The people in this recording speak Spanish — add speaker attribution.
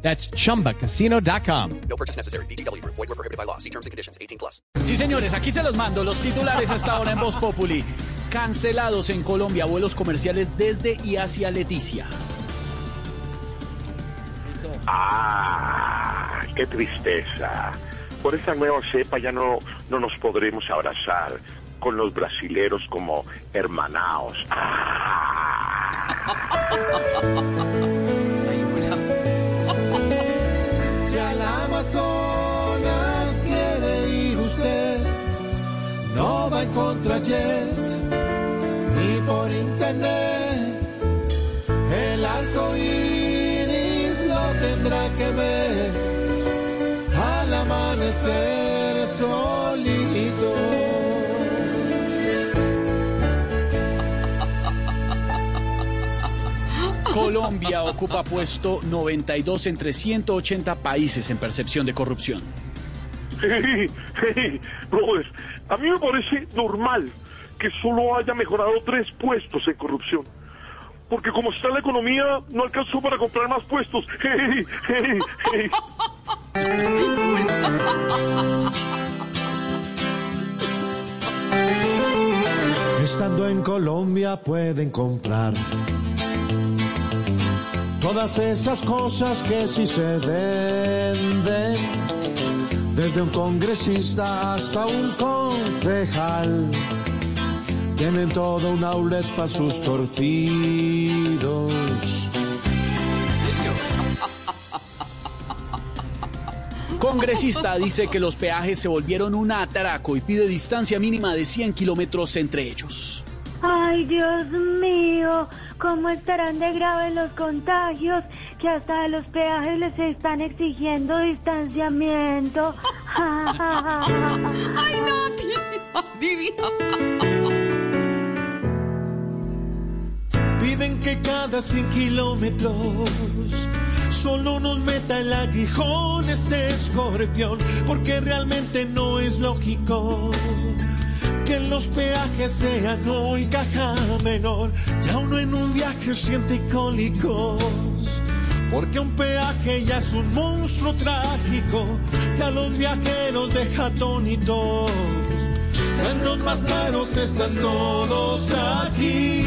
Speaker 1: That's chumbacasino.com.
Speaker 2: No purchase necessary. BGW. Void were prohibited by law. See terms and conditions. 18 plus.
Speaker 3: Sí, señores, aquí se los mando. Los titulares hasta ahora en Voz Populi. Cancelados en Colombia vuelos comerciales desde y hacia Leticia.
Speaker 4: Ah, qué tristeza. Por esta nueva cepa ya no, no nos podremos abrazar con los brasileros como hermanaos.
Speaker 5: Si contrajet ni por internet. El arco iris lo tendrá que ver al amanecer solito.
Speaker 3: Colombia ocupa puesto 92 entre 180 países en percepción de corrupción.
Speaker 4: Hey, hey, brother, a mí me parece normal que solo haya mejorado tres puestos en corrupción. Porque como está la economía, no alcanzó para comprar más puestos.
Speaker 5: Estando en Colombia pueden comprar todas esas cosas que sí se venden, desde un congresista hasta un concejal. Tienen todo un outlet para sus torcidos.
Speaker 3: Congresista dice que los peajes se volvieron un atraco y pide distancia mínima de 100 kilómetros entre ellos.
Speaker 6: Ay, Dios mío, ¿cómo estarán de graves los contagios que hasta de los peajes les están exigiendo distanciamiento?
Speaker 7: Ay, no, tío, divino.
Speaker 5: Piden que cada 100 kilómetros solo nos meta el aguijón este escorpión, porque realmente no es lógico que los peajes sean hoy caja menor. Ya uno en un viaje siente cólicos. Porque un peaje ya es un monstruo trágico que a los viajeros deja atónitos. Los más caros están todos aquí.